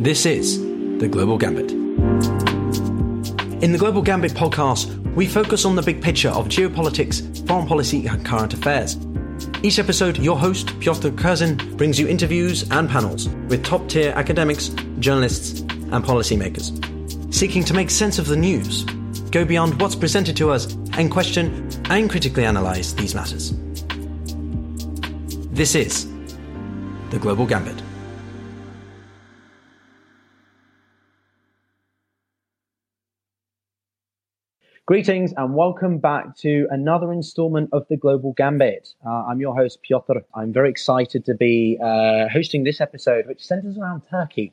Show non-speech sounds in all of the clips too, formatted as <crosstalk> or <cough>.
This is The Global Gambit. In the Global Gambit podcast, we focus on the big picture of geopolitics, foreign policy, and current affairs. Each episode, your host, Pyotr Curzin, brings you interviews and panels with top tier academics, journalists, and policymakers, seeking to make sense of the news, go beyond what's presented to us, and question and critically analyze these matters. This is The Global Gambit. Greetings and welcome back to another installment of the Global Gambit. Uh, I'm your host, Pyotr. I'm very excited to be uh, hosting this episode, which centers around Turkey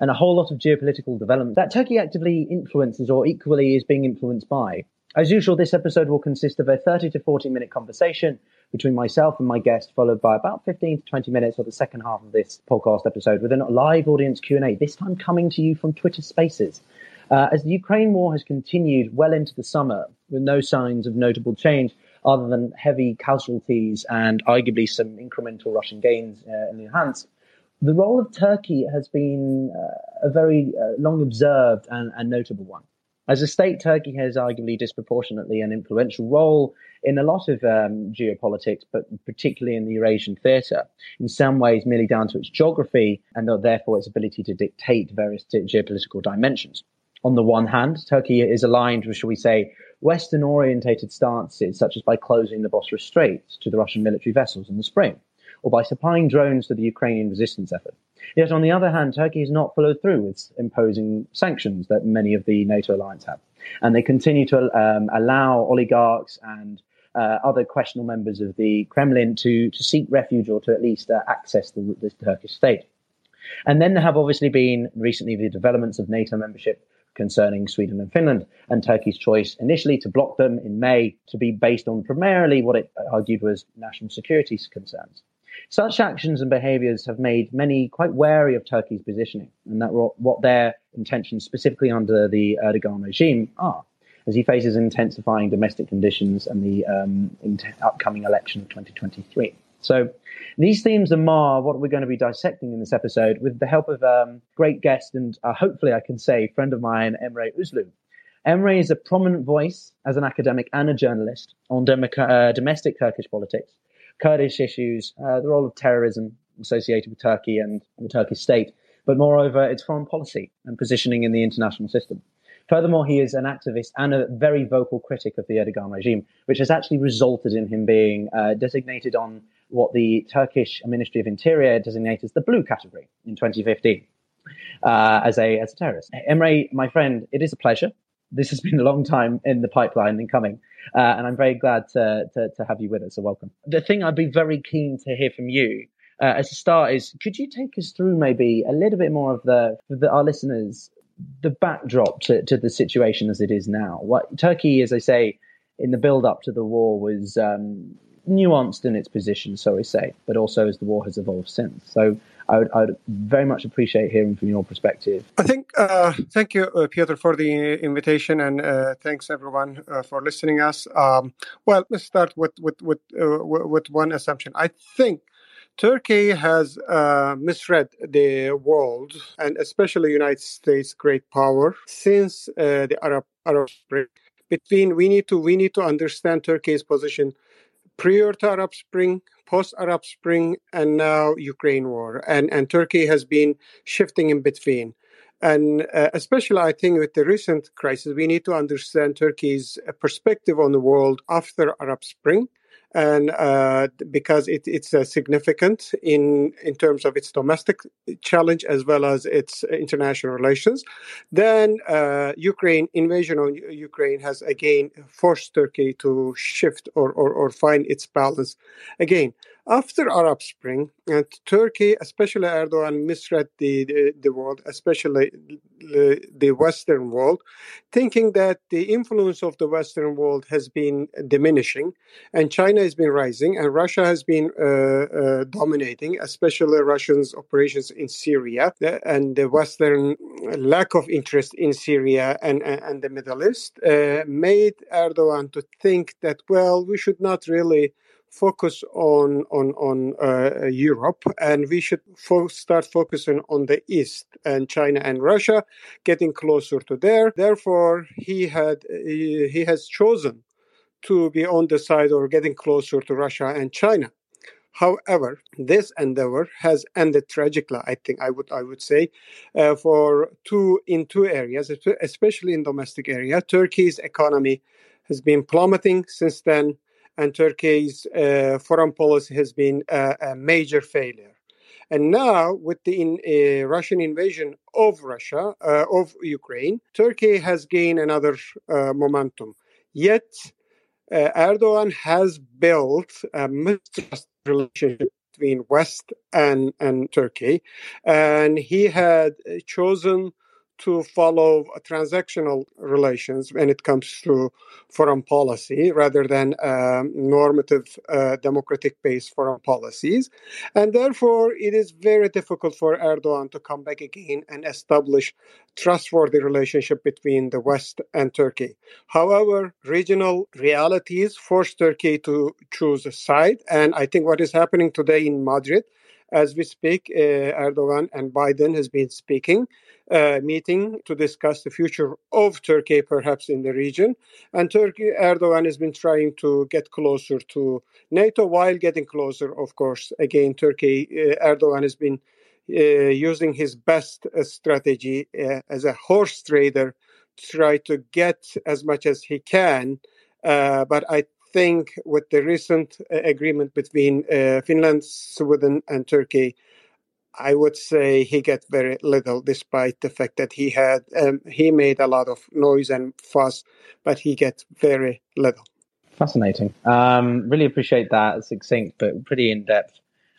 and a whole lot of geopolitical development that Turkey actively influences or equally is being influenced by. As usual, this episode will consist of a 30 to 40 minute conversation between myself and my guest, followed by about 15 to 20 minutes of the second half of this podcast episode with a live audience Q&A, this time coming to you from Twitter Spaces. Uh, as the Ukraine war has continued well into the summer with no signs of notable change other than heavy casualties and arguably some incremental Russian gains uh, in the hands, the role of Turkey has been uh, a very uh, long observed and, and, notable one. As a state, Turkey has arguably disproportionately an influential role in a lot of um, geopolitics, but particularly in the Eurasian theatre, in some ways merely down to its geography and therefore its ability to dictate various geopolitical dimensions. On the one hand, Turkey is aligned with, shall we say, Western orientated stances, such as by closing the Bosphorus Straits to the Russian military vessels in the spring, or by supplying drones to the Ukrainian resistance effort. Yet, on the other hand, Turkey has not followed through with imposing sanctions that many of the NATO alliance have. And they continue to um, allow oligarchs and uh, other questionable members of the Kremlin to, to seek refuge or to at least uh, access the, the Turkish state. And then there have obviously been recently the developments of NATO membership concerning Sweden and Finland, and Turkey's choice initially to block them in May to be based on primarily what it argued was national security concerns. Such actions and behaviors have made many quite wary of Turkey's positioning and that what their intentions, specifically under the Erdogan regime, are, as he faces intensifying domestic conditions and the um, upcoming election of 2023. So these themes are more what we're going to be dissecting in this episode with the help of um, great guest and uh, hopefully I can say friend of mine, Emre Uslu. Emre is a prominent voice as an academic and a journalist on uh, domestic Turkish politics, Kurdish issues, uh, the role of terrorism associated with Turkey and the Turkish state, but moreover, its foreign policy and positioning in the international system. Furthermore, he is an activist and a very vocal critic of the Erdogan regime, which has actually resulted in him being uh, designated on what the Turkish Ministry of Interior designated as the blue category in 2015 uh, as a as a terrorist. Emre, my friend, it is a pleasure. This has been a long time in the pipeline and coming, uh, and I'm very glad to, to, to have you with us. So welcome. The thing I'd be very keen to hear from you uh, as a start is, could you take us through maybe a little bit more of the the, our listeners the backdrop to, to the situation as it is now? What Turkey, as I say, in the build up to the war was um, nuanced in its position, so we say, but also as the war has evolved since. So I would, I would very much appreciate hearing from your perspective. I think, uh, thank you, uh, Pyotr, for the invitation, and uh, thanks everyone uh, for listening us. Um, well, let's start with with with, uh, with one assumption. I think. Turkey has uh, misread the world and especially United States great power since the Arab Arab Spring. Between we need to we need to understand Turkey's position prior to Arab Spring, post Arab Spring, and now Ukraine war. And, and Turkey has been shifting in between. And uh, especially, I think, with the recent crisis, we need to understand Turkey's perspective on the world after Arab Spring and uh, because it, it's uh, significant in in terms of its domestic challenge as well as its international relations. Then uh, Ukraine invasion on Ukraine has again forced Turkey to shift or, or, or find its balance again after Arab Spring, and Turkey, especially Erdogan, misread the, the, the, world, especially the, Western world, thinking that the influence of the Western world has been diminishing, and China has been rising, and Russia has been uh, uh, dominating, especially Russians' operations in Syria, and the Western lack of interest in Syria and, and, and the Middle East uh, made Erdogan to think that, well, we should not really focus on on on uh, Europe, and we should fo- start focusing on the East and China and Russia, getting closer to there. Therefore, he had he, he has chosen to be on the side or getting closer to Russia and China. However, this endeavor has ended tragically. I think I would I would say, uh, for two in two areas, especially in domestic area. Turkey's economy has been plummeting since then, and Turkey's uh, foreign policy has been a major failure. And now, with the in, uh, Russian invasion of Russia uh, of Ukraine, Turkey has gained another uh, momentum. Yet, uh, Erdogan has built a mistrust relationship between West and, and Turkey. And he had chosen to follow transactional relations when it comes to foreign policy rather than um, normative uh, democratic based foreign policies. And therefore, it is very difficult for Erdogan to come back again and establish trustworthy relationship between the West and Turkey. However, regional realities force Turkey to choose a side. And I think what is happening today in Madrid as we speak, uh, Erdogan and Biden has been speaking uh, meeting to discuss the future of Turkey, perhaps in the region. And Turkey, Erdogan has been trying to get closer to NATO while getting closer, of course. Again, Turkey, uh, Erdogan has been uh, using his best uh, strategy uh, as a horse trader to try to get as much as he can. But I think with the recent agreement between Finland, Sweden, and Turkey, I would say he get very little, despite the fact that he had um, he made a lot of noise and fuss, but he gets very little. Fascinating. Um, really appreciate that. Succinct, but pretty in depth.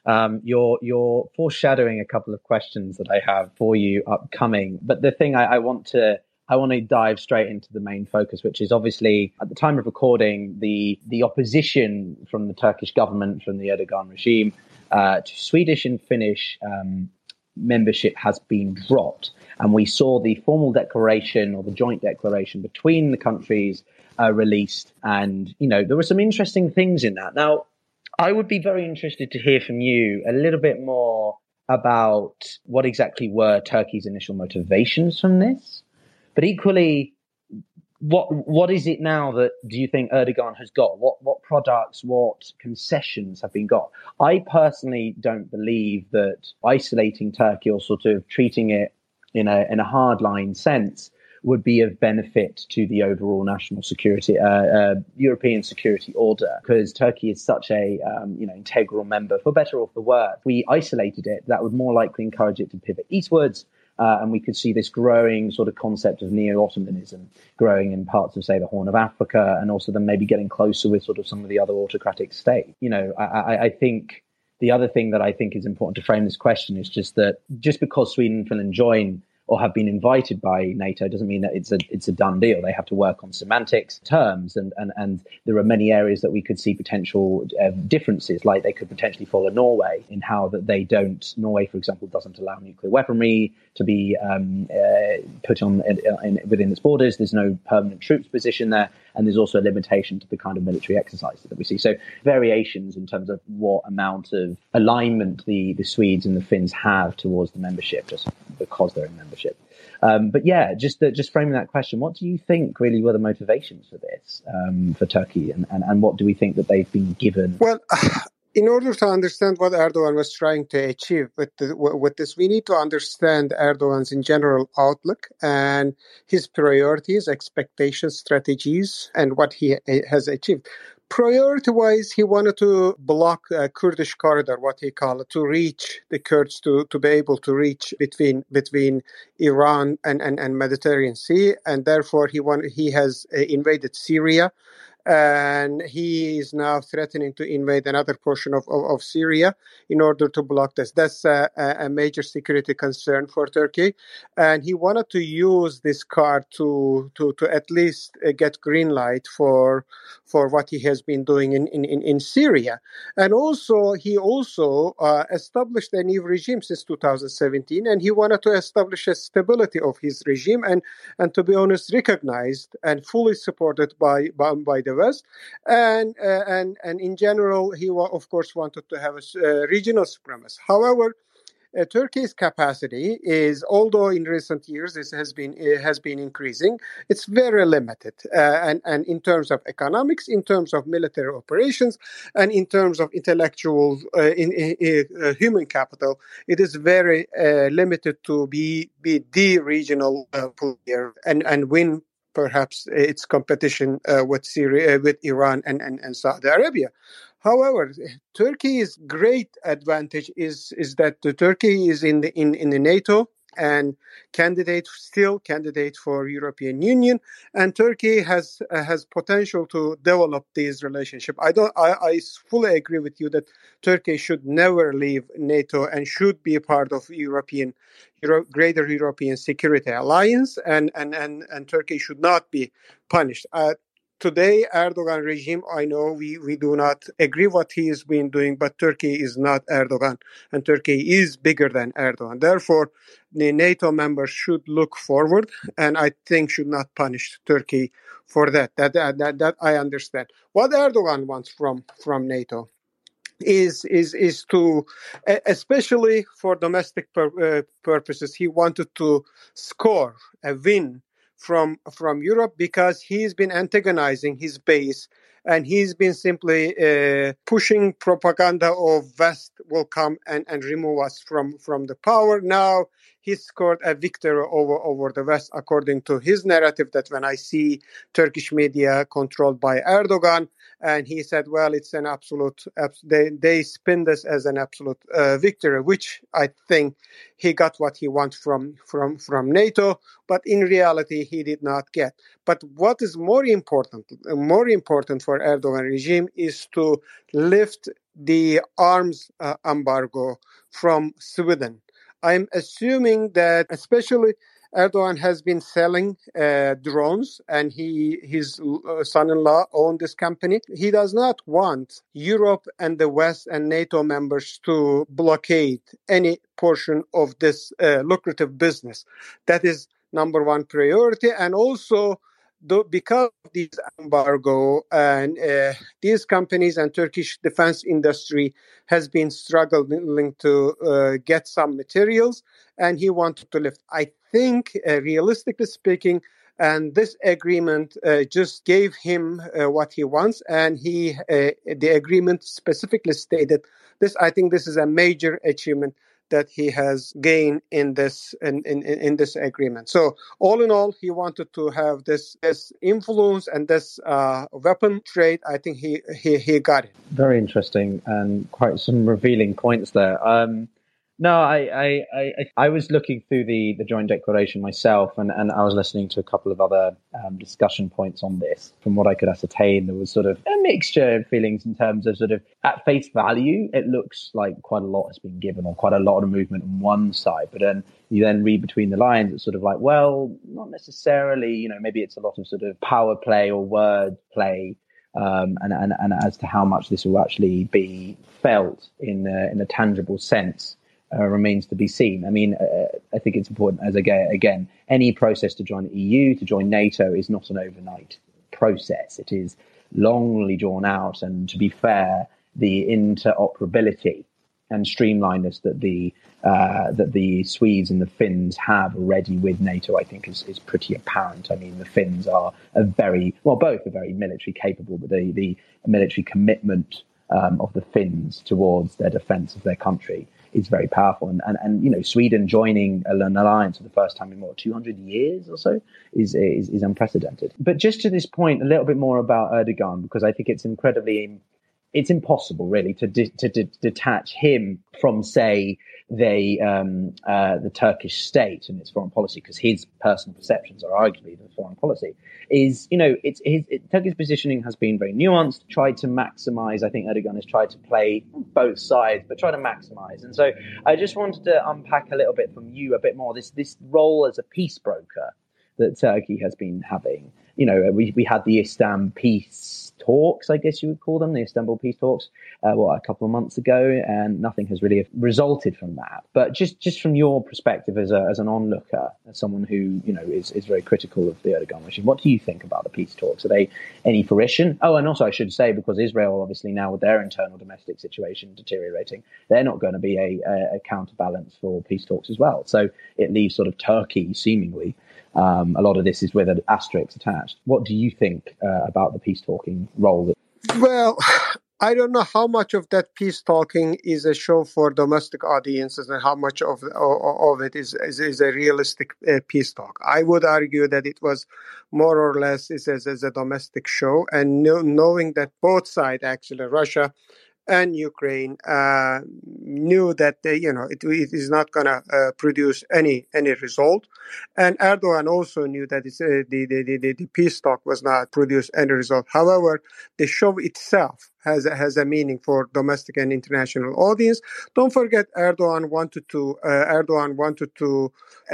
Um, you're you're foreshadowing a couple of questions that I have for you upcoming. But the thing I, I want to I want to dive straight into the main focus, which is obviously at the time of recording, the the opposition from the Turkish government, from the Erdogan regime, uh, to Swedish and Finnish um, membership has been dropped. And we saw the formal declaration or the joint declaration between the countries uh, released. And, you know, there were some interesting things in that. Now, I would be very interested to hear from you a little bit more about what exactly were Turkey's initial motivations from this. But equally, what what is it now that do you think Erdogan has got? What what products, what concessions have been got? I personally don't believe that isolating Turkey or sort of treating it in a in a hardline sense would be of benefit to the overall national security, uh, uh, European security order, because Turkey is such a um, you know integral member, for better or for worse. We isolated it, that would more likely encourage it to pivot eastwards uh, and we could see this growing sort of concept of neo-Ottomanism growing in parts of, say, the Horn of Africa, and also then maybe getting closer with sort of some of the other autocratic states. You know, I, I think the other thing that I think is important to frame this question is just that just because Sweden and Finland join or have been invited by NATO doesn't mean that it's a it's a done deal. They have to work on semantics, terms, and and, and there are many areas that we could see potential uh, differences. Like they could potentially follow Norway in how that they don't. Norway, for example, doesn't allow nuclear weaponry to be um, uh, put on in, in, within its borders. There's no permanent troops position there, and there's also a limitation to the kind of military exercises that we see. So variations in terms of what amount of alignment the the Swedes and the Finns have towards the membership, just because they're in membership. Um, but yeah, just uh, just framing that question, what do you think really were the motivations for this um, for Turkey, and, and and what do we think that they've been given? Well, in order to understand what Erdogan was trying to achieve with, the, with this, we need to understand Erdogan's in general outlook and his priorities, expectations, strategies, and what he has achieved. Priority wise, he wanted to block a Kurdish corridor, what he called it, to reach the Kurds to, to be able to reach between between Iran and, and, and Mediterranean Sea, and therefore he want, he has uh, invaded Syria and he is now threatening to invade another portion of, of, of Syria in order to block this. That's a, a, major security concern for Turkey, and he wanted to use this card to to, to at least uh, get green light for for what he has been doing in, in, in Syria, and also he also uh, established a new regime since 2017, and he wanted to establish a stability of his regime and and to be honest, recognized and fully supported by by, by the And uh, and and in general, he wa- of course wanted to have a uh, regional supremacy. However, uh, Turkey's capacity is, although in recent years this has been uh, has been increasing, it's very limited. Uh, and and in terms of economics, in terms of military operations, and in terms of intellectual uh, in, in human capital, it is very limited to be be the regional player and and win perhaps its competition uh, with Syria, uh, with Iran and, and, and Saudi Arabia. However, Turkey's great advantage is is that the Turkey is in the in, in the NATO and candidate still candidate for European Union, and Turkey has uh, has potential to develop these relationship. I don't. I, I fully agree with you that Turkey should never leave NATO and should be part of European, Euro, greater European security alliance, and and and and Turkey should not be punished. Uh, today erdogan regime i know we, we do not agree what he has been doing but turkey is not erdogan and turkey is bigger than erdogan. Therefore the nato members should look forward and i think should not punish turkey for that. That that, that, that i understand. What erdogan wants from from nato is is is to especially for domestic pur- uh, purposes he wanted to score a win from from Europe because he's been antagonizing his base and he's been simply uh, pushing propaganda of West will come and, and remove us from, from the power. Now he scored a victory over, over the West, according to his narrative that when I see Turkish media controlled by Erdogan, and he said, well, it's an absolute, they, they spin this as an absolute uh, victory, which I think he got what he wants from, from, from NATO, but in reality, he did not get. But what is more important, more important for Erdogan regime is to lift the arms uh, embargo from Sweden. I'm assuming that, especially Erdogan has been selling uh, drones, and he his uh, son-in-law owned this company. He does not want Europe and the West and NATO members to blockade any portion of this uh, lucrative business. That is number one priority, and also because of this embargo and uh, these companies and Turkish defense industry has been struggling to uh, get some materials, and he wanted to lift. I think, uh, realistically speaking, and this agreement uh, just gave him uh, what he wants, and he uh, the agreement specifically stated this. I think this is a major achievement that he has gained in this in, in, in this agreement. So all in all, he wanted to have this this influence and this uh, weapon trade. I think he, he he got it. Very interesting and quite some revealing points there. Um, no, I, I, I, I, was looking through the, the joint declaration myself, and, and I was listening to a couple of other um, discussion points on this. From what I could ascertain, there was sort of a mixture of feelings in terms of sort of at face value, it looks like quite a lot has been given, or quite a lot of movement on one side. But then you then read between the lines, it's sort of like, well, not necessarily. You know, maybe it's a lot of sort of power play or word play um, and, and, and as to how much this will actually be felt in a, in a tangible sense uh, remains to be seen. I mean, uh, I think it's important as again, again, any process to join the EU, to join NATO, is not an overnight process. It is longly drawn out, and to be fair, the interoperability and streamlinedness that the uh, that the Swedes and the Finns have already with NATO, I think, is, is pretty apparent. I mean, the Finns are a very well, both are very military capable, but the the military commitment um, of the Finns towards their defence of their country is very powerful. And, and, and you know, Sweden joining an alliance for the first time in what 200 years or so is, is, is unprecedented. But just to this point, a little bit more about Erdogan because I think it's incredibly it's impossible really to de- to de- detach him from say the um, uh, the Turkish state and its foreign policy because his personal perceptions are arguably the foreign policy is you know it's his it, Turkey's positioning has been very nuanced tried to maximize I think Erdogan has tried to play both sides but try to maximize and so I just wanted to unpack a little bit from you a bit more this this role as a peace broker that Turkey has been having. You know, we, we had the Istanbul peace talks, I guess you would call them, the Istanbul peace talks, uh, what, a couple of months ago, and nothing has really resulted from that. But just, just from your perspective as, a, as an onlooker, as someone who, you know, is, is very critical of the Erdogan regime, what do you think about the peace talks? Are they any fruition? Oh, and also I should say, because Israel obviously now with their internal domestic situation deteriorating, they're not going to be a, a counterbalance for peace talks as well. So it leaves sort of Turkey seemingly um, a lot of this is with an asterisk attached. What do you think uh, about the peace talking role? Well, I don't know how much of that peace talking is a show for domestic audiences and how much of of it is is, is a realistic uh, peace talk. I would argue that it was more or less is as, a domestic show, and know, knowing that both sides, actually Russia and Ukraine uh, knew that they, you know it, it is not going to uh, produce any any result, and Erdogan also knew that uh, the, the, the the peace talk was not produce any result. However, the show itself has a, has a meaning for domestic and international audience. Don't forget, Erdogan wanted to uh, Erdogan wanted to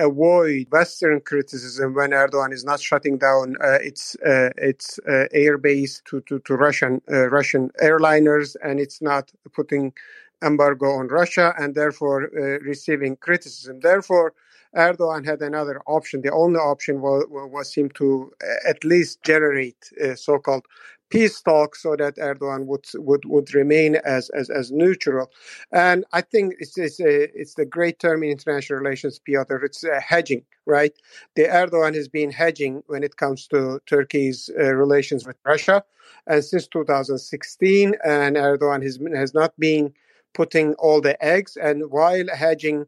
avoid Western criticism when Erdogan is not shutting down uh, its uh, its uh, airbase to, to to Russian uh, Russian airliners, and it's not putting embargo on Russia, and therefore uh, receiving criticism. Therefore. Erdogan had another option. The only option was, was him to at least generate so-called peace talks so that Erdogan would would, would remain as, as, as neutral. And I think it's it's, a, it's the great term in international relations, Pyotr. It's uh, hedging, right? The Erdogan has been hedging when it comes to Turkey's uh, relations with Russia, and since 2016, and Erdogan has has not been putting all the eggs. And while hedging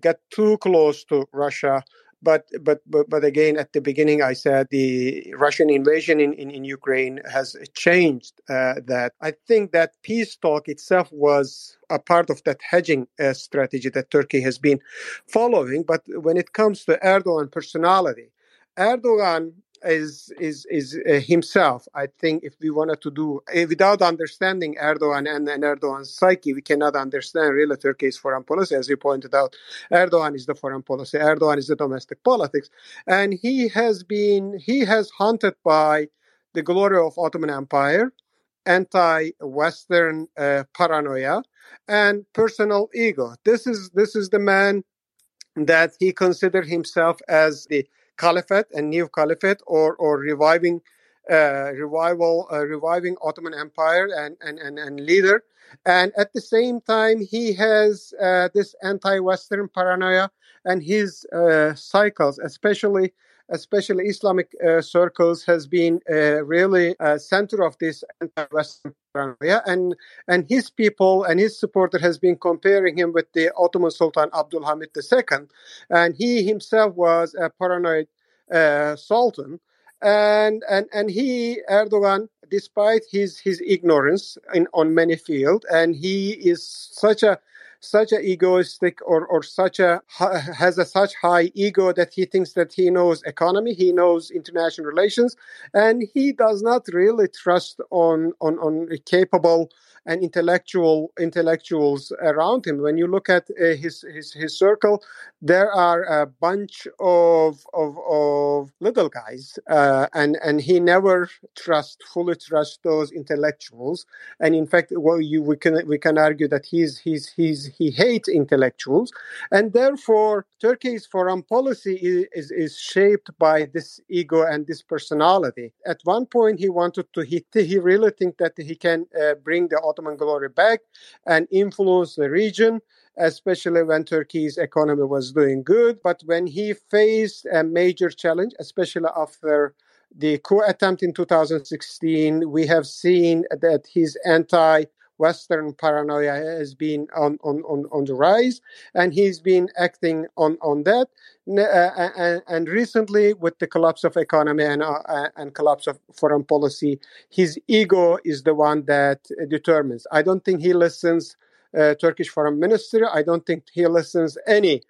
get too close to Russia but, but but again, at the beginning, I said the Russian invasion in, in, in Ukraine has changed uh, that. I think that peace talk itself was a part of that hedging uh, strategy that Turkey has been following. But when it comes to Erdogan personality, Erdogan is is is uh, himself. I think if we wanted to do uh, without understanding Erdogan and, and Erdogan's psyche, we cannot understand really Turkey's foreign policy. As you pointed out, Erdogan is the foreign policy. Erdogan is the domestic politics, and he has been he has haunted by the glory of Ottoman Empire, anti-Western uh, paranoia, and personal ego. This is this is the man that he considered himself as the caliphate and new caliphate or or reviving uh, revival uh, reviving Ottoman Empire and, and, and, and leader. And at the same time, he has uh, this anti-Western paranoia and his uh, cycles, especially especially Islamic uh, circles, has been uh, really center of this anti-Western paranoia. And and his people and his supporter has been comparing him with the Ottoman Sultan Abdul Hamid II, and he himself was a paranoid uh, sultan. And, and and he Erdogan, despite his his ignorance in on many fields, and he is such a such a egoistic or, or such a has a such high ego that he thinks that he knows economy he knows international relations and he does not really trust on on on capable and intellectual intellectuals around him. When you look at uh, his, his his circle there are a bunch of of, of little guys uh, and and he never trust fully trust those intellectuals. And in fact well you we can we can argue that he's he's he's he hates intellectuals, and therefore Turkey's foreign policy is, is, is, shaped by this ego and this personality. At one point, he wanted to he he really think that he can uh, bring the Ottoman glory back and influence the region especially when Turkey's economy was doing good. But when he faced a major challenge, especially after the coup attempt in 2016, we have seen that his anti Western paranoia has been on, on, on, on the rise, and he's been acting on, on that. Uh, and, and, recently, with the collapse of economy and, uh, uh, and collapse of foreign policy, his ego is the one that determines. I don't think he listens uh, Turkish foreign minister. I don't think he listens any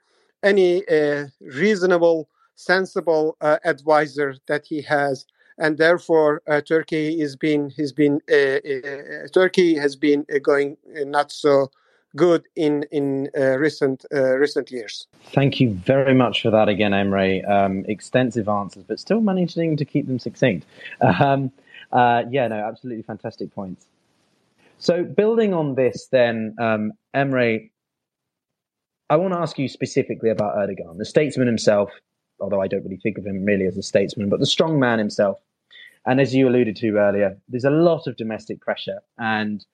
any uh, reasonable, sensible uh, advisor that he has and therefore uh, Turkey is been has been uh, uh, Turkey has been uh, going uh, not so good in in uh, recent uh, recent years. Thank you very much for that again, Emre. Um, extensive answers, but still managing to keep them succinct. <laughs> Um, uh, yeah, no, absolutely fantastic points. So, building on this, then, um, Emre, I want to ask you specifically about Erdogan, the statesman himself, although I don't really think of him really as a statesman, but the strong man himself. And as you alluded to earlier, there's a lot of domestic pressure. And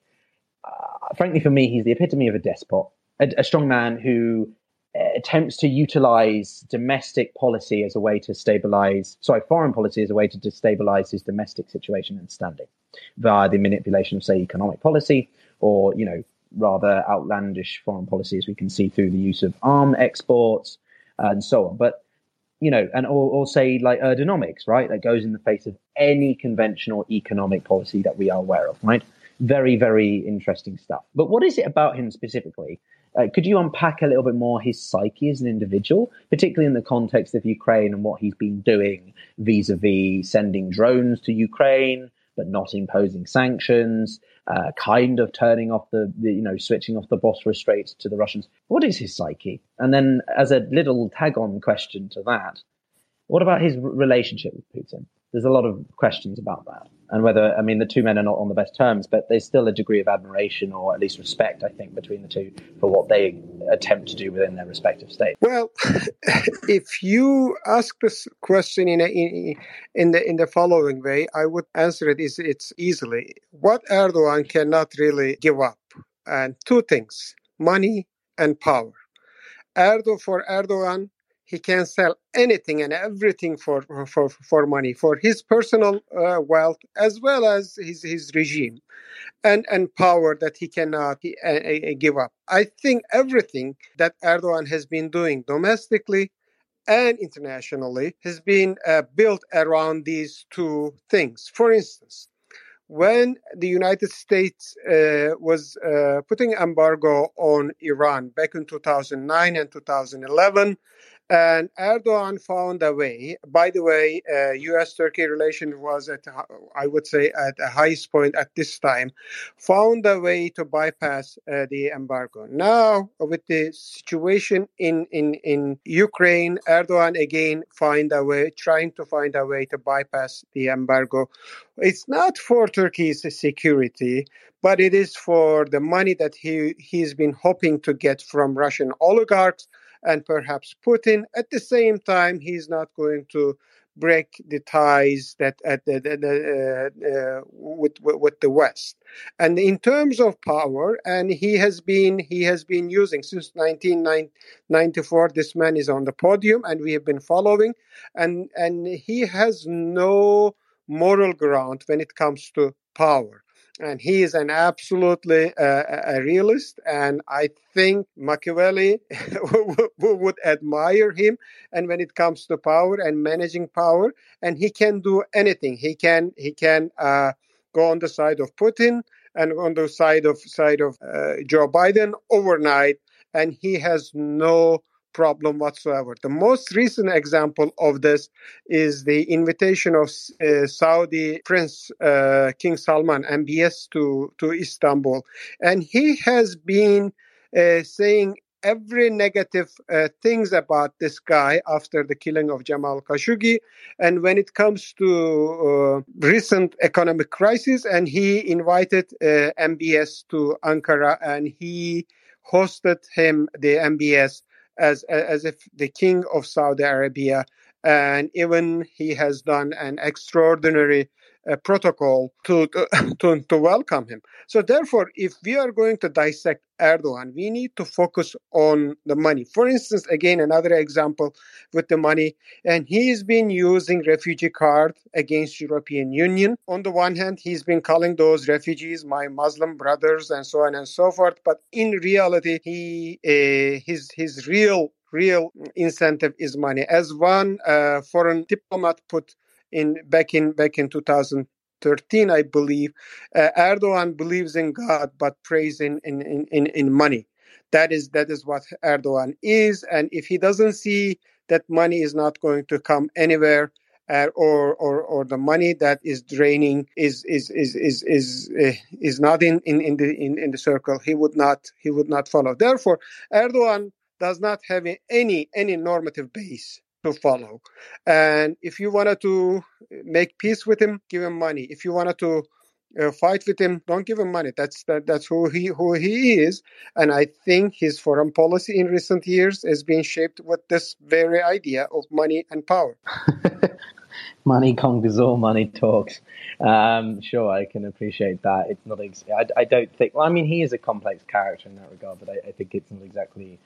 uh, frankly, for me, he's the epitome of a despot, a, a strong man who uh, attempts to utilize domestic policy as a way to stabilize, sorry, foreign policy as a way to destabilize his domestic situation and standing via the manipulation of, say, economic policy or, you know, rather outlandish foreign policy as we can see through the use of arm exports and so on. But you know, and or, or say like Erdoganomics, right? That goes in the face of any conventional economic policy that we are aware of, right? Very, very interesting stuff. But what is it about him specifically? Uh, could you unpack a little bit more his psyche as an individual, particularly in the context of Ukraine and what he's been doing vis-a-vis sending drones to Ukraine, but not imposing sanctions, uh, kind of turning off the, the, you know, switching off the Bosphorus Strait to the Russians. What is his psyche? And then, as a little tag on question to that, what about his relationship with Putin? There's a lot of questions about that. And whether, I mean, the two men are not on the best terms, but there's still a degree of admiration or at least respect, I think, between the two for what they attempt to do within their respective states. Well, <laughs> if you ask this question in, a, in, in, the, in the following way, I would answer it is it's easily. What Erdogan cannot really give up, and two things money and power. Erdogan, for Erdogan, he can sell anything and everything for for for money for his personal uh, wealth as well as his his regime and and power that he cannot uh, uh, give up. I think everything that erdogan has been doing domestically and internationally has been uh, built around these two things. For instance when the United States uh, was uh, putting embargo on Iran back in 2009 and 2011, and Erdogan found a way. By the way, uh, U.S.-Turkey relation was at, I would say, at the highest point at this time. Found a way to bypass uh, the embargo. Now, with the situation in in in Ukraine, Erdogan again find a way, trying to find a way to bypass the embargo. It's not for Turkey's security, but it is for the money that he he's been hoping to get from Russian oligarchs and perhaps Putin. At the same time, he's not going to break the ties that at the, the, the uh, uh, with, with the West. And in terms of power, and he has been he has been using since 1994. This man is on the podium, and we have been following, and and he has no moral ground when it comes to power and he is an absolutely uh, a realist and i think machiavelli <laughs> would admire him and when it comes to power and managing power and he can do anything. He can he can uh, go on the side of putin and on the side of side of uh, joe biden overnight and he has no problem whatsoever. The most recent example of this is the invitation of uh, Saudi Prince uh, King Salman MBS to to Istanbul, and he has been uh, saying every negative uh, things about this guy after the killing of Jamal Khashoggi. And when it comes to uh, recent economic crisis, and he invited uh, MBS to Ankara, and he hosted him the MBS as as if the king of Saudi Arabia, and even he has done an extraordinary uh, protocol to, <coughs> to to welcome him. So therefore, if we are going to dissect Erdogan, we need to focus on the money. For instance, again another example with the money, and he's been using refugee card against European Union. On the one hand, he's been calling those refugees my Muslim brothers and so on and so forth. But in reality, he uh, his his real real incentive is money. As one uh, foreign diplomat put in back in back in 2013, I believe. Uh, Erdogan believes in God but prays in, in, in, in money. That is that is what Erdogan is, and if he doesn't see that money is not going to come anywhere, uh, or, or or the money that is draining is is is is is, uh, is not in, in, in the in, in the circle, he would not he would not follow. Therefore, Erdogan does not have any any normative base to follow. And if you wanted to make peace with him, give him money. If you wanted to uh, fight with him, don't give him money. That's that, that's who he who he is. And I think his foreign policy in recent years has been shaped with this very idea of money and power. <laughs> money conquers all. Money talks. Um, sure, I can appreciate that. It's not. Ex- I, I don't think. Well, I mean, he is a complex character in that regard, but I, I think it's not exactly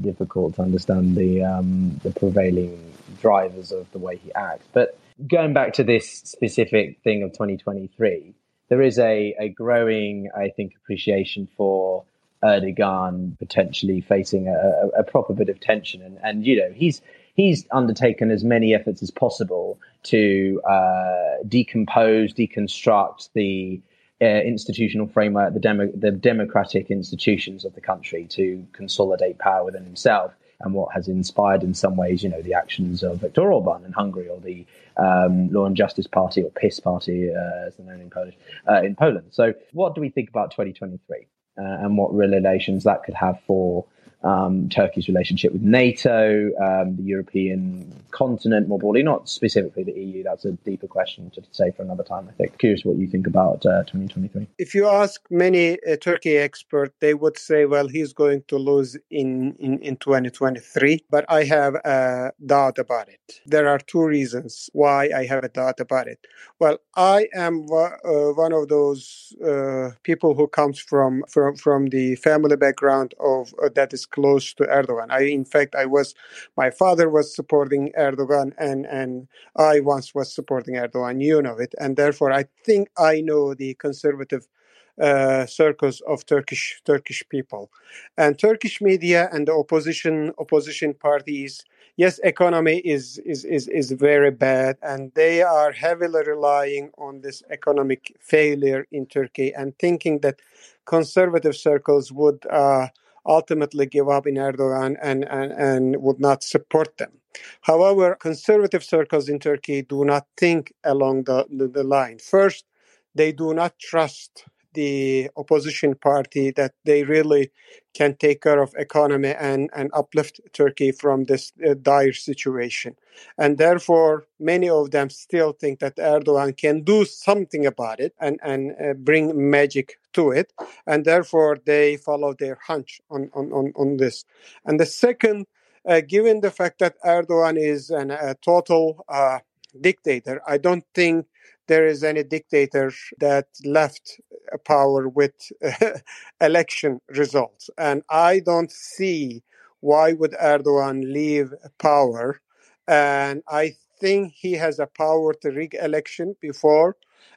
difficult to understand the um, the prevailing drivers of the way he acts. But going back to this specific thing of 2023, there is a, a growing, I think, appreciation for Erdogan potentially facing a, a, proper bit of tension, and and you know he's he's undertaken as many efforts as possible to uh, decompose, deconstruct the uh, institutional framework, the, demo- the democratic institutions of the country to consolidate power within himself. And what has inspired, in some ways, you know, the actions of Viktor Orban in Hungary or the um, Law and Justice Party or PiS Party, uh, as they're known in Polish, uh, in Poland. So, what do we think about 2023 uh, and what relations that could have for um, Turkey's relationship with NATO, um, the European continent more broadly, not specifically the EU. That's a deeper question to say for another time, I think. Curious what you think about uh, 2023. If you ask many uh, Turkey experts, they would say, well, he's going to lose in, in, in 2023. But I have a doubt about it. There are two reasons why I have a doubt about it. Well, I am uh, one of those uh, people who comes from, from, from the family background of uh, that is close to Erdogan. I, in fact, I was, my father was supporting Erdogan, and and I once was supporting Erdogan. You know it, and therefore I think I know the conservative uh, circles of Turkish Turkish people, and Turkish media and the opposition opposition parties. Yes, economy is is is is very bad, and they are heavily relying on this economic failure in Turkey and thinking that conservative circles would uh, ultimately give up in Erdogan and, and, and would not support them. However, conservative circles in Turkey do not think along the, the, the line. First, they do not trust the opposition party that they really can take care of economy and, and uplift Turkey from this uh, dire situation. And therefore, many of them still think that Erdogan can do something about it and, and uh, bring magic to it. And therefore, they follow their hunch on, on, on, on this. And the second, uh, given the fact that Erdogan is an, a total uh, dictator, I don't think there is any dictator that left power with <laughs> election results. And I don't see why would Erdogan leave power. And I think he has a power to rig election before,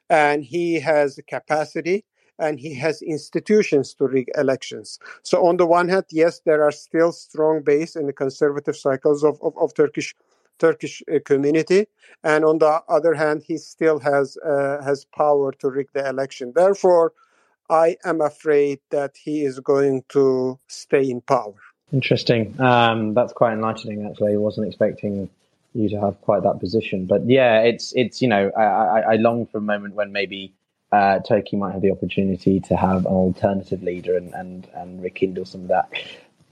and he has capacity and he has institutions to rig elections. So on the one hand, yes, there are still strong base in the conservative cycles of, of, of Turkish Turkish uh, community, and on the other hand, he still has uh, has power to rig the election. Therefore, I am afraid that he is going to stay in power. Interesting. Um, that's quite enlightening. Actually, I wasn't expecting you to have quite that position, but yeah, it's it's you know I, I, I long for a moment when maybe uh, Turkey might have the opportunity to have an alternative leader and, and, and rekindle some of that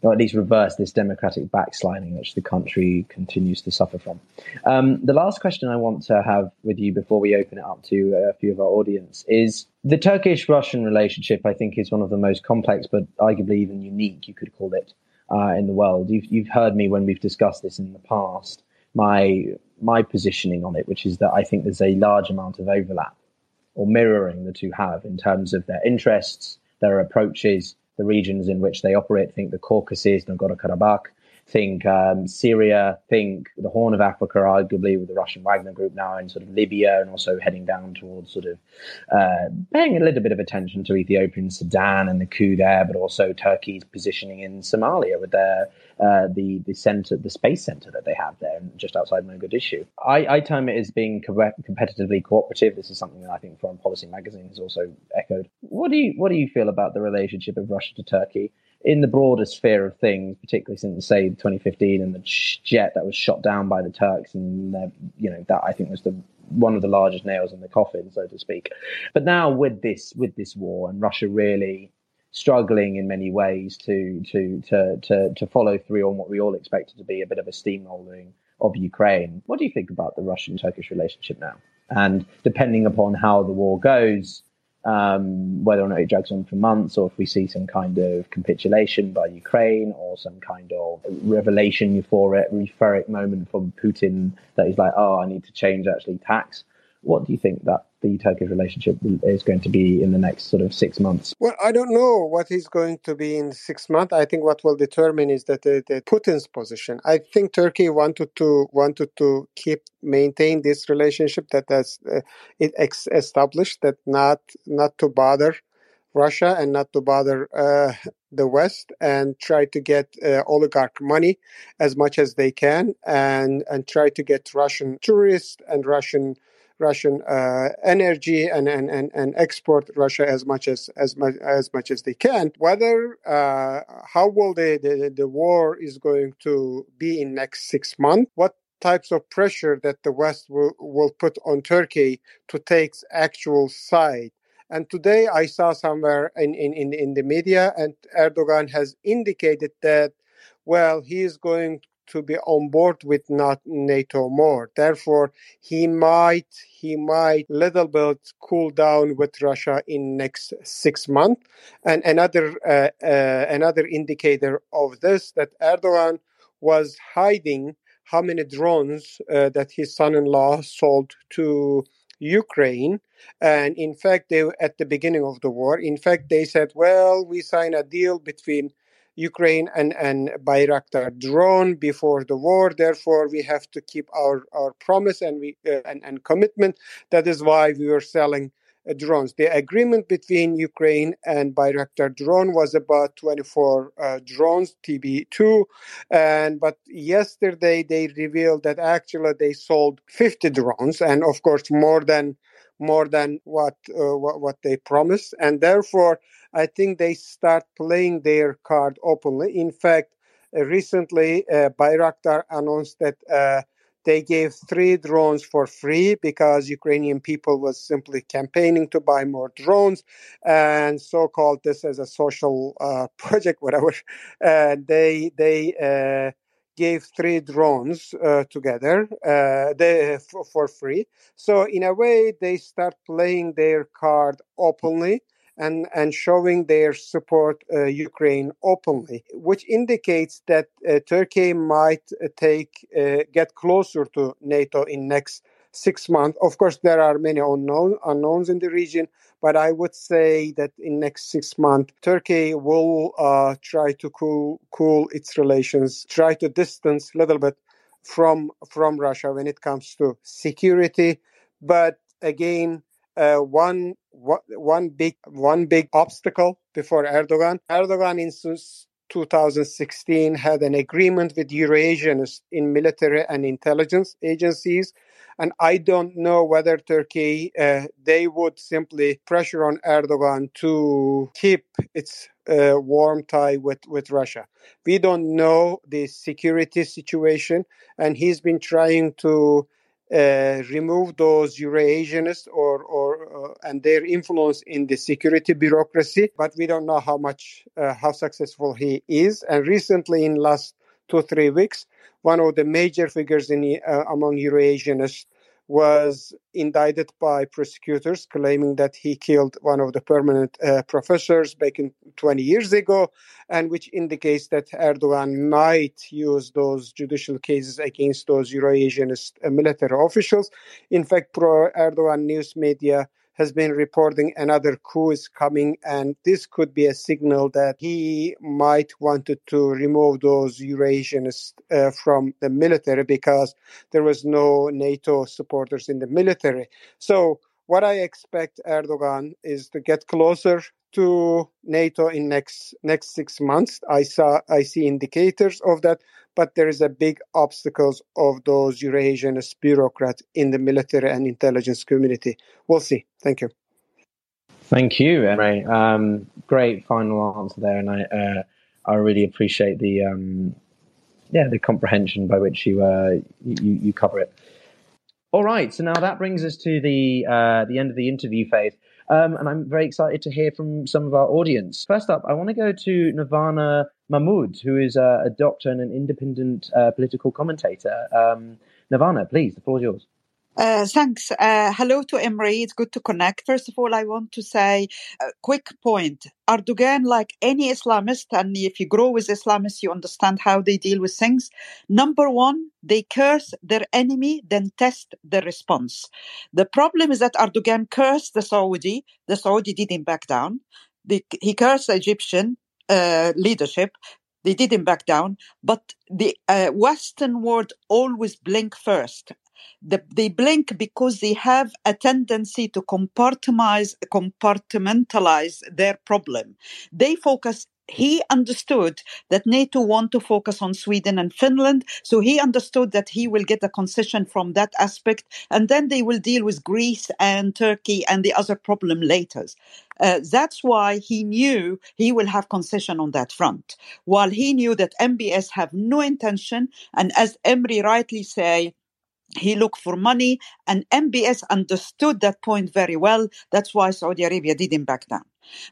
or at least reverse this democratic backsliding which the country continues to suffer from. Um, the last question I want to have with you before we open it up to a few of our audience is the Turkish Russian relationship, I think, is one of the most complex, but arguably even unique, you could call it, uh, in the world. You've, you've heard me when we've discussed this in the past, my, my positioning on it, which is that I think there's a large amount of overlap or mirroring the two have in terms of their interests, their approaches, the regions in which they operate. Think the Caucasus, Nagorno Karabakh, think um, Syria, think the Horn of Africa, arguably with the Russian Wagner Group now in sort of Libya, and also heading down towards sort of uh, paying a little bit of attention to Ethiopian Sudan and the coup there, but also Turkey's positioning in Somalia with their uh, the the center, the space center that they have there, just outside Mogadishu. I, I term it as being co- competitively cooperative. This is something that I think Foreign Policy Magazine has also echoed. What do you what do you feel about the relationship of Russia to Turkey? In the broader sphere of things, particularly since say 2015 and the jet that was shot down by the Turks, and you know that I think was the one of the largest nails in the coffin, so to speak. But now with this with this war and Russia really struggling in many ways to to to to, to follow through on what we all expected to be a bit of a steamrolling of Ukraine. What do you think about the Russian Turkish relationship now? And depending upon how the war goes, um, whether or not it drags on for months, or if we see some kind of capitulation by Ukraine, or some kind of revelation euphoric, euphoric moment from Putin that he's like, "Oh, I need to change actually tax." What do you think that the Turkish relationship is going to be in the next sort of six months? Well, I don't know what is going to be in six months. I think what will determine is that the, the Putin's position. I think Turkey wanted to wanted to keep maintain this relationship that has uh, it ex- established that not not to bother Russia and not to bother uh, the West and try to get uh, oligarch money as much as they can and and try to get Russian tourists and Russian Russian uh, energy and, and, and, and export Russia as much as as much as much as they can. Whether uh, how will the, the the war is going to be in next six months? What types of pressure that the West will, will put on Turkey to take actual side. And today I saw somewhere in, in, in, in the media, and Erdogan has indicated that, well, he is going to be on board with not NATO more. Therefore, he might he might little bit cool down with Russia in next six months. And another uh, uh, another indicator of this that Erdogan was hiding how many drones uh, that his son-in-law sold to Ukraine. And in fact, they at the beginning of the war, in fact, they said, "Well, we signed a deal between." Ukraine and, and Bayraktar drone before the war. Therefore, we have to keep our, our promise and, we, uh, and, and commitment. That is why we were selling uh, drones. The agreement between Ukraine and Bayraktar drone was about 24 uh, drones, TB2. And but yesterday they revealed that actually they sold 50 drones, and of course more than more than what uh, what, what they promised. And therefore, I think they start playing their card openly. In fact, uh, recently uh, Bayraktar announced that uh, they gave three drones for free because Ukrainian people was simply campaigning to buy more drones, and so called this as a social uh, <laughs> project, whatever. And they they uh, gave three drones uh, together uh, they, for free. So in a way, they start playing their card openly and, and showing their support uh, Ukraine openly, which indicates that uh, Turkey might uh, take uh, get closer to NATO in next six months. Of course, there are many unknown unknowns in the region, but I would say that in next six months, Turkey will uh, try to cool cool its relations, try to distance a little bit from from Russia when it comes to security. But again, uh, one one big one big obstacle before Erdogan. Erdogan in 2016 had an agreement with Eurasians in military and intelligence agencies, and I don't know whether Turkey uh, they would simply pressure on Erdogan to keep its uh, warm tie with, with Russia. We don't know the security situation, and he's been trying to remove those Eurasianists or, or uh, and their influence in the security bureaucracy, but we don't know how much uh, how successful he is. And recently, in last two three weeks, one of the major figures in uh, among Eurasianists was indicted by prosecutors claiming that he killed one of the permanent uh, professors back in 20 years ago, and which indicates that Erdogan might use those judicial cases against those Eurasianist uh, military officials. In fact, pro Erdogan news media has been reporting another coup is coming, and this could be a signal that he might wanted to remove those Eurasianists uh, from the military because there was no NATO supporters in the military. So what I expect Erdogan is to get closer to NATO in next next six months. I saw I see indicators of that, but there is a big obstacles of those Eurasianist bureaucrats in the military and intelligence community. We'll see. Thank you. Thank you, Emre. Um, great final answer there, and I uh, I really appreciate the um, yeah the comprehension by which you, uh, you you cover it. All right, so now that brings us to the uh, the end of the interview phase, um, and I'm very excited to hear from some of our audience. First up, I want to go to Nervana Mahmoud, who is a, doctor and an independent uh, political commentator. Um, Nirvana, please, the floor is yours. Uh, thanks. Uh, hello to Emre. It's good to connect. First of all, I want to say a quick point. Erdogan, like any Islamist, and if you grow with Islamists, you understand how they deal with things. Number one, they curse their enemy, then test the response. The problem is that Erdogan cursed the Saudi. The Saudi didn't back down. The, he cursed the Egyptian uh, leadership. They didn't back down, but the uh, Western world always blink first they blink because they have a tendency to compartmentalize, compartmentalize their problem. They focus he understood that NATO want to focus on Sweden and Finland, so he understood that he will get a concession from that aspect, and then they will deal with Greece and Turkey and the other problem later. Uh, that's why he knew he will have concession on that front, while he knew that MBS have no intention, and as Emre rightly say, he looked for money, and MBS understood that point very well. That's why Saudi Arabia didn't back down.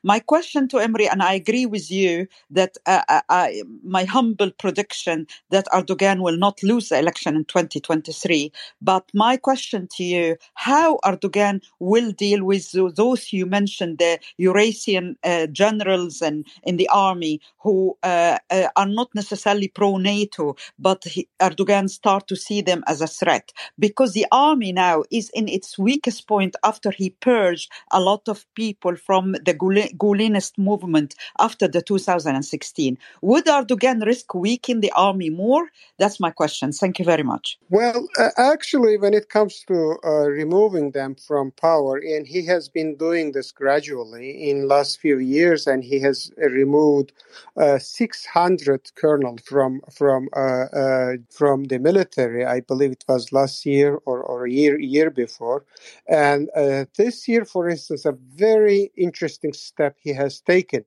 My question to Emre, and I agree with you that uh, uh I, my humble prediction that Erdogan will not lose the election in 2023. But my question to you, how Erdogan will deal with those you mentioned, the Eurasian uh, generals and in the army who uh, uh are not necessarily pro-NATO, but he, Erdogan start to see them as a threat because the army now is in its weakest point after he purged a lot of people from the Gulenist movement after the 2016. Would Erdogan risk weakening the army more? That's my question. Thank you very much. Well, uh, actually, when it comes to uh, removing them from power, and he has been doing this gradually in last few years, and he has removed uh, 600 colonels from from uh, uh, from the military. I believe it was last year or, or a year year before, and uh, this year, for instance, a very interesting interesting step he has taken.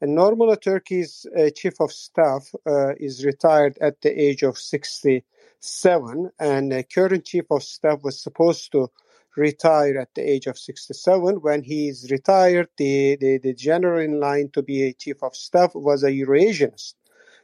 And normally, Turkey's uh, chief of staff uh, is retired at the age of 67, and the current chief of staff was supposed to retire at the age of 67. When he's retired, the, the, the general in line to be a chief of staff was a Eurasianist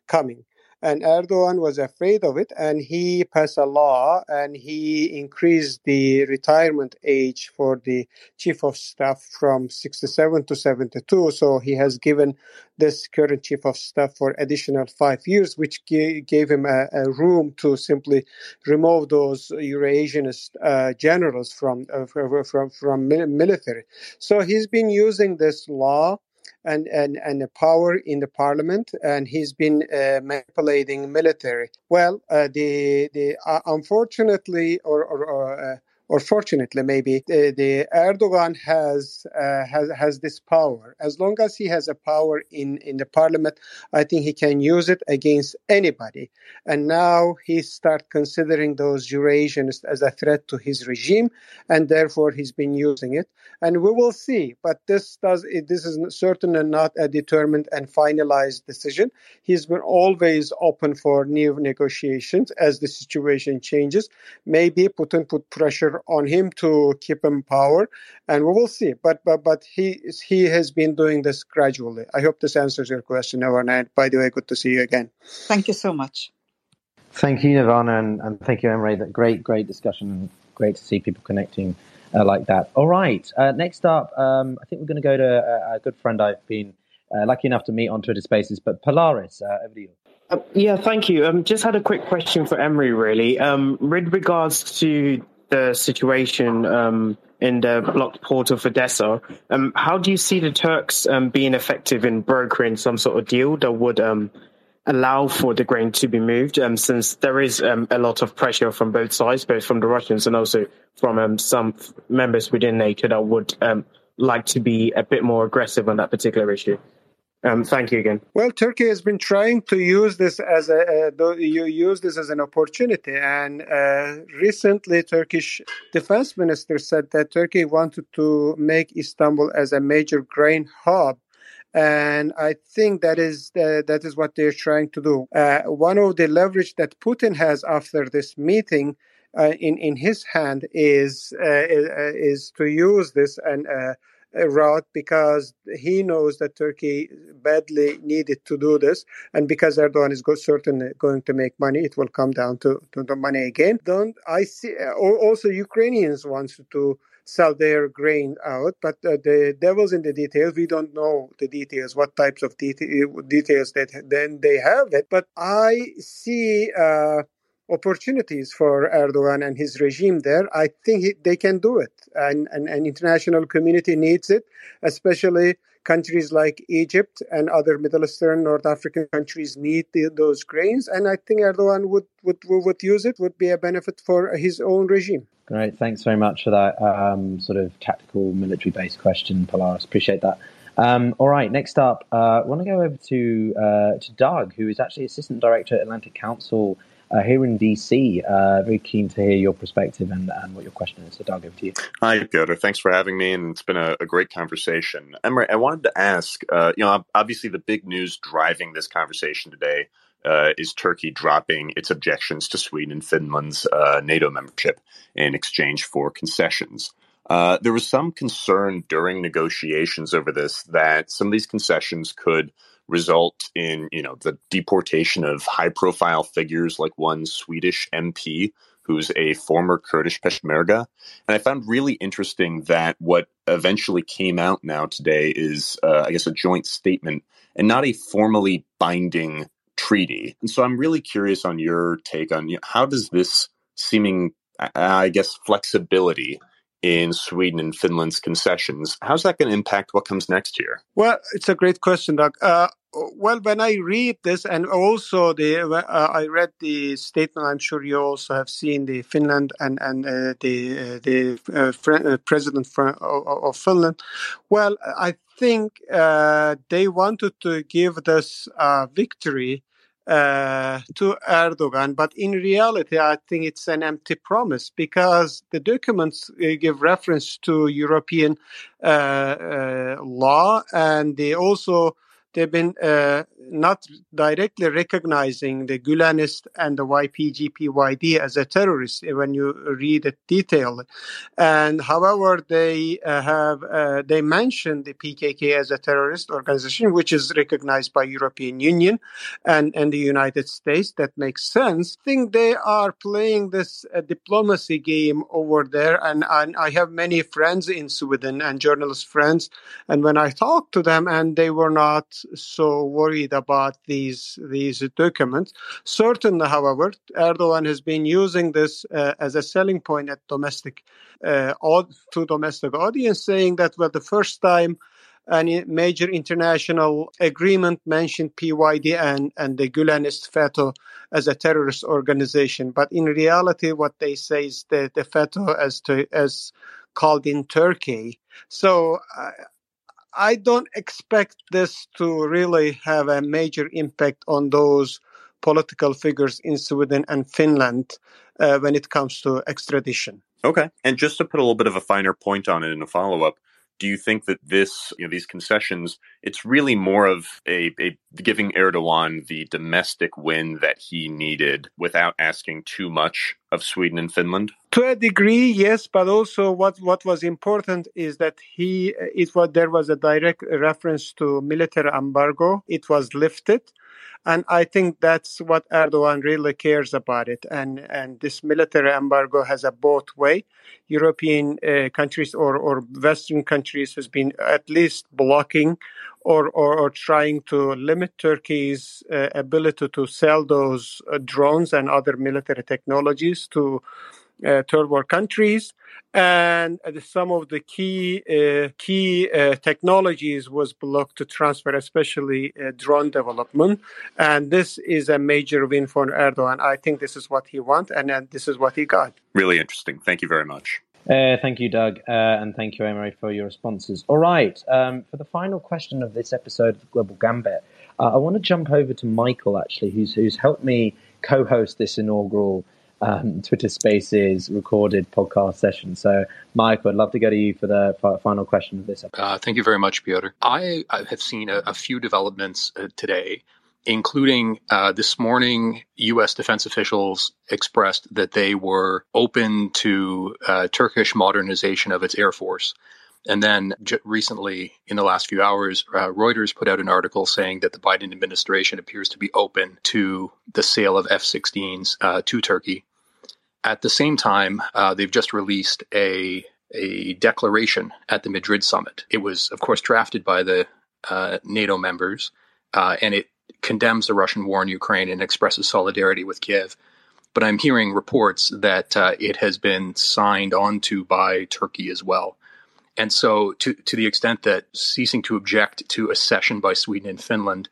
coming and Erdogan was afraid of it, and he passed a law and he increased the retirement age for the chief of staff from 67 to 72. So he has given this current chief of staff for additional five years, which g- gave him a, a, room to simply remove those Eurasianist uh, generals from uh, from from military. So he's been using this law and, and, and power in the parliament, and he's been uh, manipulating military. Well, uh, the the uh, unfortunately, or, or, or fortunately maybe the, the Erdogan has uh, has has this power. As long as he has a power in in the parliament, I think he can use it against anybody. And now he start considering those Eurasians as a threat to his regime, and therefore he's been using it. And we will see. But this does this is certainly not a determined and finalized decision. He's been always open for new negotiations as the situation changes. Maybe Putin put pressure on him to keep him power, and we will see. But but but he he has been doing this gradually. I hope this answers your question, Nervana. by the way, good to see you again. Thank you so much. Thank you, Nervana, and, and thank you, Emre. That great great discussion. Great to see people connecting uh, like that. All right, uh, next up, um, I think we're going to go to a, a, good friend I've been uh, lucky enough to meet on Twitter Spaces, but Polaris. Uh, over to you. Uh, yeah, thank you. Um, just had a quick question for Emre, really. Um, with regards to the situation um, in the blocked port of Odessa. Um, how do you see the Turks um, being effective in brokering some sort of deal that would um, allow for the grain to be moved? Um, since there is a lot of pressure from both sides, both from the Russians and also from some members within NATO that would like to be a bit more aggressive on that particular issue. Um, thank you again. Well, Turkey has been trying to use this as a uh, you use this as an opportunity, and uh, recently, Turkish defense minister said that Turkey wanted to make Istanbul as a major grain hub and I think that is the, that is what they're trying to do. Uh, one of the leverage that Putin has after this meeting uh, in in his hand is uh, uh is to use this and uh, route because he knows that Turkey badly needed to do this, and because Erdogan is go- certainly going to make money, it will come down to, to the money again. Don't I see? Uh, also, Ukrainians want to sell their grain out, but uh, the devil's in the details. We don't know the details, what types of deta- details that then they have it. But I see uh, opportunities for Erdogan and his regime there. I think he, they can do it, and, and and international community needs it, especially countries like Egypt and other Middle Eastern, North African countries need the, those grains, and I think Erdogan would, would would use it. Would be a benefit for his own regime. Great. Thanks very much for that um, sort of tactical military based question, Polaris. Appreciate that. Um, all right, next up, uh, I want to go over to uh, to Doug, who is actually Assistant Director at Atlantic Council here in DC. Uh, very keen to hear your perspective and, and what your question is. So, Doug, over to you. Hi, Pyotr. Thanks for having me, and it's been a, a great conversation. Emre, I wanted to ask uh, you know, obviously, the big news driving this conversation today uh, is Turkey dropping its objections to Sweden and Finland's uh, NATO membership in exchange for concessions. Uh, there was some concern during negotiations over this that some of these concessions could result in, you know, the deportation of high-profile figures like one Swedish MP who's a former Kurdish Peshmerga. And I found really interesting that what eventually came out now today is, uh, I guess, a joint statement and not a formally binding treaty. And so I'm really curious on your take on you know, how does this seeming, I guess, flexibility in Sweden and Finland's concessions, how's that going to impact what comes next year? Well, it's a great question, Doug. Uh, well, when I read this, and also the uh, I read the statement. I'm sure you also have seen the Finland and and uh, the uh, the uh, uh, president of Finland. Well, I think they wanted to give this victory uh, to Erdogan. But in reality, I think it's an empty promise because the documents uh, give reference to European uh, uh law and they also they've been uh, not directly recognizing the Gulenist and the YPG-PYD as a terrorist when you read it detailed. And however, they uh, have uh, they mention the PKK as a terrorist organization, which is recognized by European Union and and the United States. That makes sense. I think they are playing this uh, diplomacy game over there, and, and I have many friends in Sweden and journalist friends, and when I talk to them, and they were not so worried about these these documents. Certainly, however, Erdogan has been using this uh, as a selling point at domestic uh, to domestic audience, saying that well, the first time any major international agreement mentioned PYD and, and the Gulenist FETÖ as a terrorist organization. But in reality, what they say is the, the FETÖ as to, as called in Turkey. So uh, I don't expect this to really have a major impact on those political figures in Sweden and Finland uh, when it comes to extradition. Okay. And just to put a little bit of a finer point on it in a follow up, do you think that this, you know, these concessions, it's really more of a, a, giving Erdogan the domestic win that he needed without asking too much of Sweden and Finland? To a degree, yes, but also what, what was important is that he it was there was a direct reference to military embargo. It was lifted and I think that's what Erdogan really cares about it. And and this military embargo has a both way. European uh, countries or or Western countries has been at least blocking or, or, or, trying to limit Turkey's uh, ability to sell those uh, drones and other military technologies to third world countries and some of the key uh, key uh, technologies was blocked to transfer, especially uh, drone development. And this is a major win for Erdogan. I think this is what he wants, and, and this is what he got. Really interesting. Thank you very much. Uh, thank you, Doug, uh, and thank you, Emre, for your responses. All right, um, for the final question of this episode of Global Gambit, uh, I want to jump over to Michael, actually, who's who's helped me co-host this inaugural um, Twitter Spaces recorded podcast session. So, Mike, I'd love to go to you for the final question of this episode. Uh, thank you very much, Pyotr. I, I have seen a, a few developments uh, today including uh, this morning, U.S. defense officials expressed that they were open to uh, Turkish modernization of its air force. And then j- recently, in the last few hours, uh, Reuters put out an article saying that the Biden administration appears to be open to the sale of F 16s uh, to Turkey. At the same time, uh, they've just released a, a declaration at the Madrid summit. It was, of course, drafted by the uh, NATO members, and it condemns the Russian war in Ukraine and expresses solidarity with Kiev. But I'm hearing reports that uh, it has been signed onto by Turkey as well. And so, to, to the extent that ceasing to object to accession by Sweden and Finland,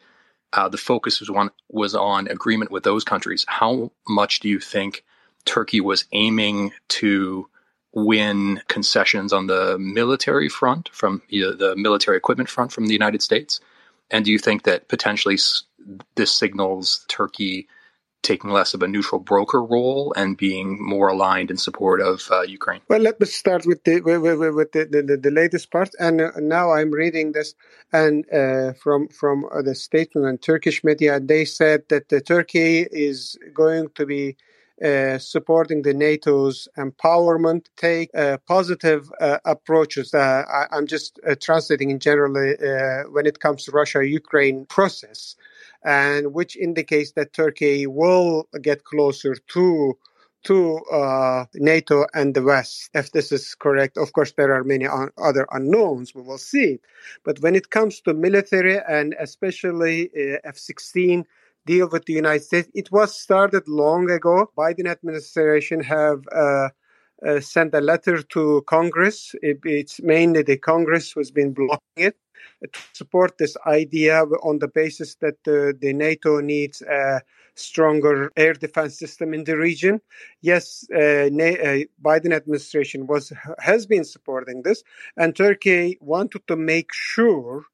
uh, the focus was on, was on agreement with those countries. How much do you think Turkey was aiming to win concessions on the military front from you know, the military equipment front from the United States? And do you think that potentially this signals Turkey taking less of a neutral broker role and being more aligned in support of uh, Ukraine? Well, let me start with the with, with the, the, the, latest part. And uh, now I'm reading this, and uh, from from the statement in Turkish media, they said that the Turkey is going to be. Uh, supporting the NATO's empowerment, take uh, positive uh, approaches. I, am just translating in generally when it comes to Russia-Ukraine process and which indicates that Turkey will get closer to to uh, NATO and the West. If this is correct, of course, there are many un- other unknowns. We will see. But when it comes to military and especially uh, F 16 deal with the United States, it was started long ago. Biden administration have uh, uh, sent a letter to Congress. It, it's mainly the Congress who's been blocking it to support this idea on the basis that the NATO needs a stronger air defense system in the region. Yes, uh, Na- uh, Biden administration was has been supporting this, and Turkey wanted to make sure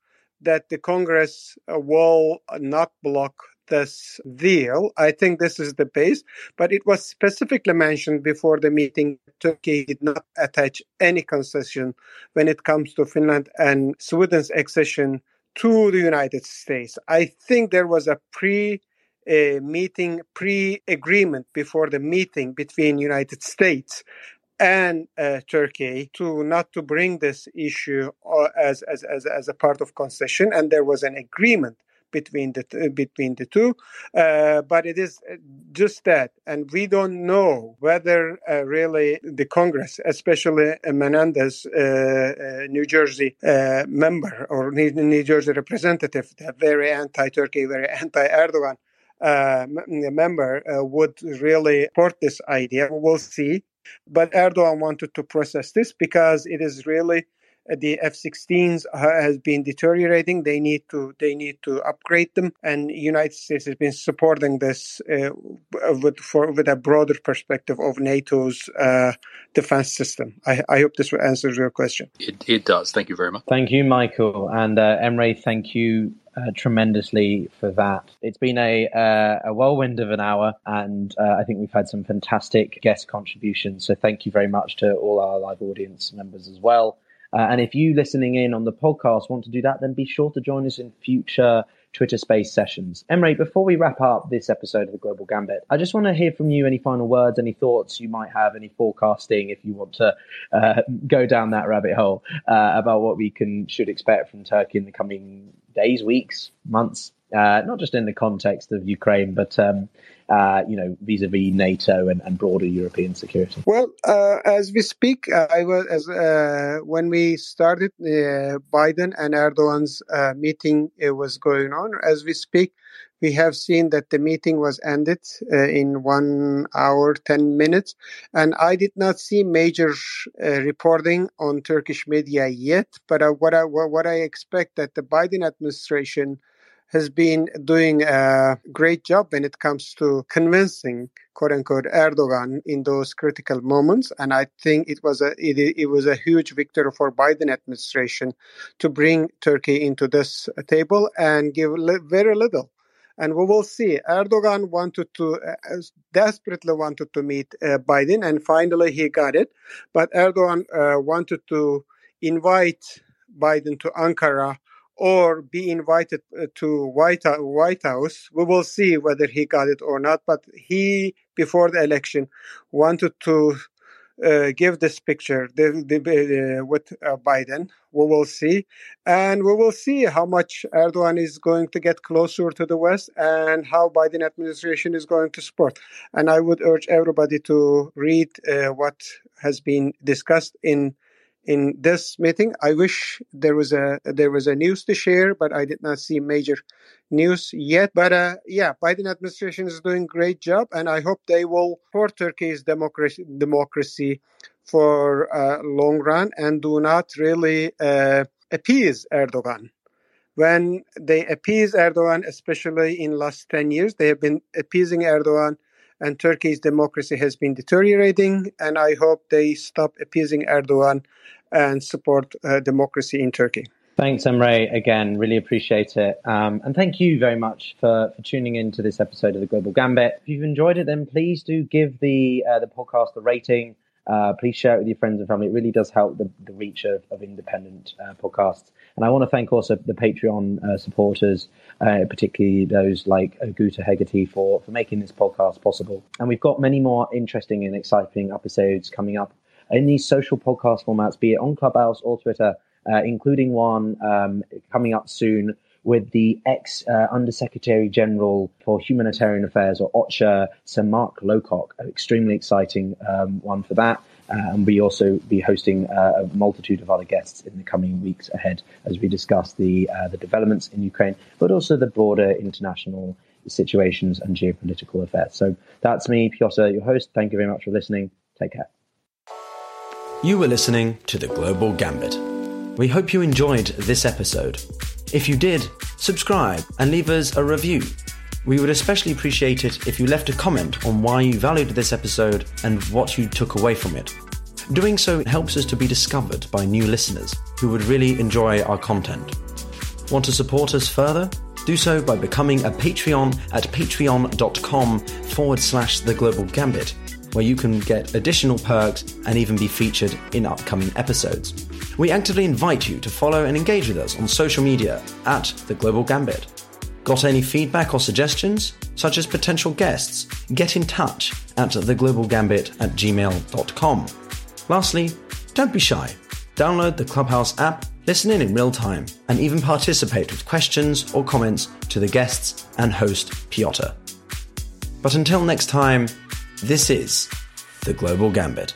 that the Congress uh, will not block this deal. I think this is the base, but it was specifically mentioned before the meeting. Turkey did not attach any concession when it comes to Finland and Sweden's accession to the United States. I think there was a pre a meeting pre-agreement before the meeting between United States and uh, Turkey to not to bring this issue uh, as, as, as, as a part of concession, and there was an agreement between the between the two. Uh, but it is uh, just that, and we don't know whether uh, really the Congress, especially Menendez, uh, uh, New Jersey uh, member or New Jersey representative, very anti-Turkey, very anti-Erdogan. member would really support this idea. We'll see. But Erdogan wanted to process this because it is really the F-16s has been deteriorating. They need to they need to upgrade them, and United States has been supporting this uh, with for with a broader perspective of NATO's uh, defense system. I, I, hope this answers your question. It, it does. Thank you very much. Thank you, Michael, and uh, Emre. Thank you uh, tremendously for that. It's been a uh, a whirlwind of an hour, and uh, I think we've had some fantastic guest contributions. So thank you very much to all our live audience members as well. Uh, and if you listening in on the podcast want to do that, then be sure to join us in future Twitter Space sessions. Emre, before we wrap up this episode of the Global Gambit, I just want to hear from you any final words, any thoughts you might have, any forecasting if you want to uh, go down that rabbit hole uh, about what we can should expect from Turkey in the coming days, weeks, months, uh, not just in the context of Ukraine, but um, uh, you know, vis-a-vis NATO and, and broader European security? Well, uh, as we speak, uh, I was as uh, when we started uh, Biden and Erdogan's uh, meeting, was going on. As we speak, we have seen that the meeting was ended in one hour ten minutes, and I did not see major reporting on Turkish media yet. But what I what I expect that the Biden administration has been doing a great job when it comes to convincing quote unquote Erdogan in those critical moments. And I think it was a it, it was a huge victory for Biden administration to bring Turkey into this table and give li- very little and we will see. Erdogan wanted to uh, desperately wanted to meet uh, Biden, and finally he got it. But Erdogan uh, wanted to invite Biden to Ankara or be invited uh, to White, White House. We will see whether he got it or not. But he, before the election, wanted to uh, give this picture the, the, uh, with uh, Biden. We will see, and we will see how much Erdogan is going to get closer to the West, and how Biden administration is going to support. And I would urge everybody to read uh, what has been discussed in in this meeting. I wish there was a there was a news to share, but I did not see major news yet. But uh, yeah, Biden administration is doing great job, and I hope they will support Turkey's democracy democracy for a long run and do not really uh, appease Erdogan. When they appease Erdogan, especially in last 10 years, they have been appeasing Erdogan and Turkey's democracy has been deteriorating. And I hope they stop appeasing Erdogan and support uh, democracy in Turkey. Thanks, Emre. Again, really appreciate it. Um, and thank you very much for, for tuning in to this episode of the Global Gambit. If you've enjoyed it, then please do give the uh, the podcast a rating. Uh, please share it with your friends and family. It really does help the, the reach of, of independent uh, podcasts. And I want to thank also the Patreon uh, supporters, uh, particularly those like Guta Hegarty for, for making this podcast possible. And we've got many more interesting and exciting episodes coming up in these social podcast formats, be it on Clubhouse or Twitter, uh, including one um, coming up soon with the ex uh, Undersecretary General for Humanitarian Affairs, or OCHA, Sir Mark Lowcock. An extremely exciting um, one for that. And we also be hosting uh, a multitude of other guests in the coming weeks ahead as we discuss the uh, the developments in Ukraine, but also the broader international situations and geopolitical affairs. So that's me, Pyotr, your host. Thank you very much for listening. Take care. You were listening to The Global Gambit. We hope you enjoyed this episode. If you did, subscribe and leave us a review. We would especially appreciate it if you left a comment on why you valued this episode and what you took away from it. Doing so helps us to be discovered by new listeners who would really enjoy our content. Want to support us further? Do so by becoming a Patreon at patreon.com forward slash the global gambit where you can get additional perks and even be featured in upcoming episodes. We actively invite you to follow and engage with us on social media at The Global Gambit. Got any feedback or suggestions, such as potential guests? Get in touch at theglobalgambit at gmail.com. Lastly, don't be shy. Download the Clubhouse app, listen in in real time, and even participate with questions or comments to the guests and host Pyotr. But until next time, this is The Global Gambit.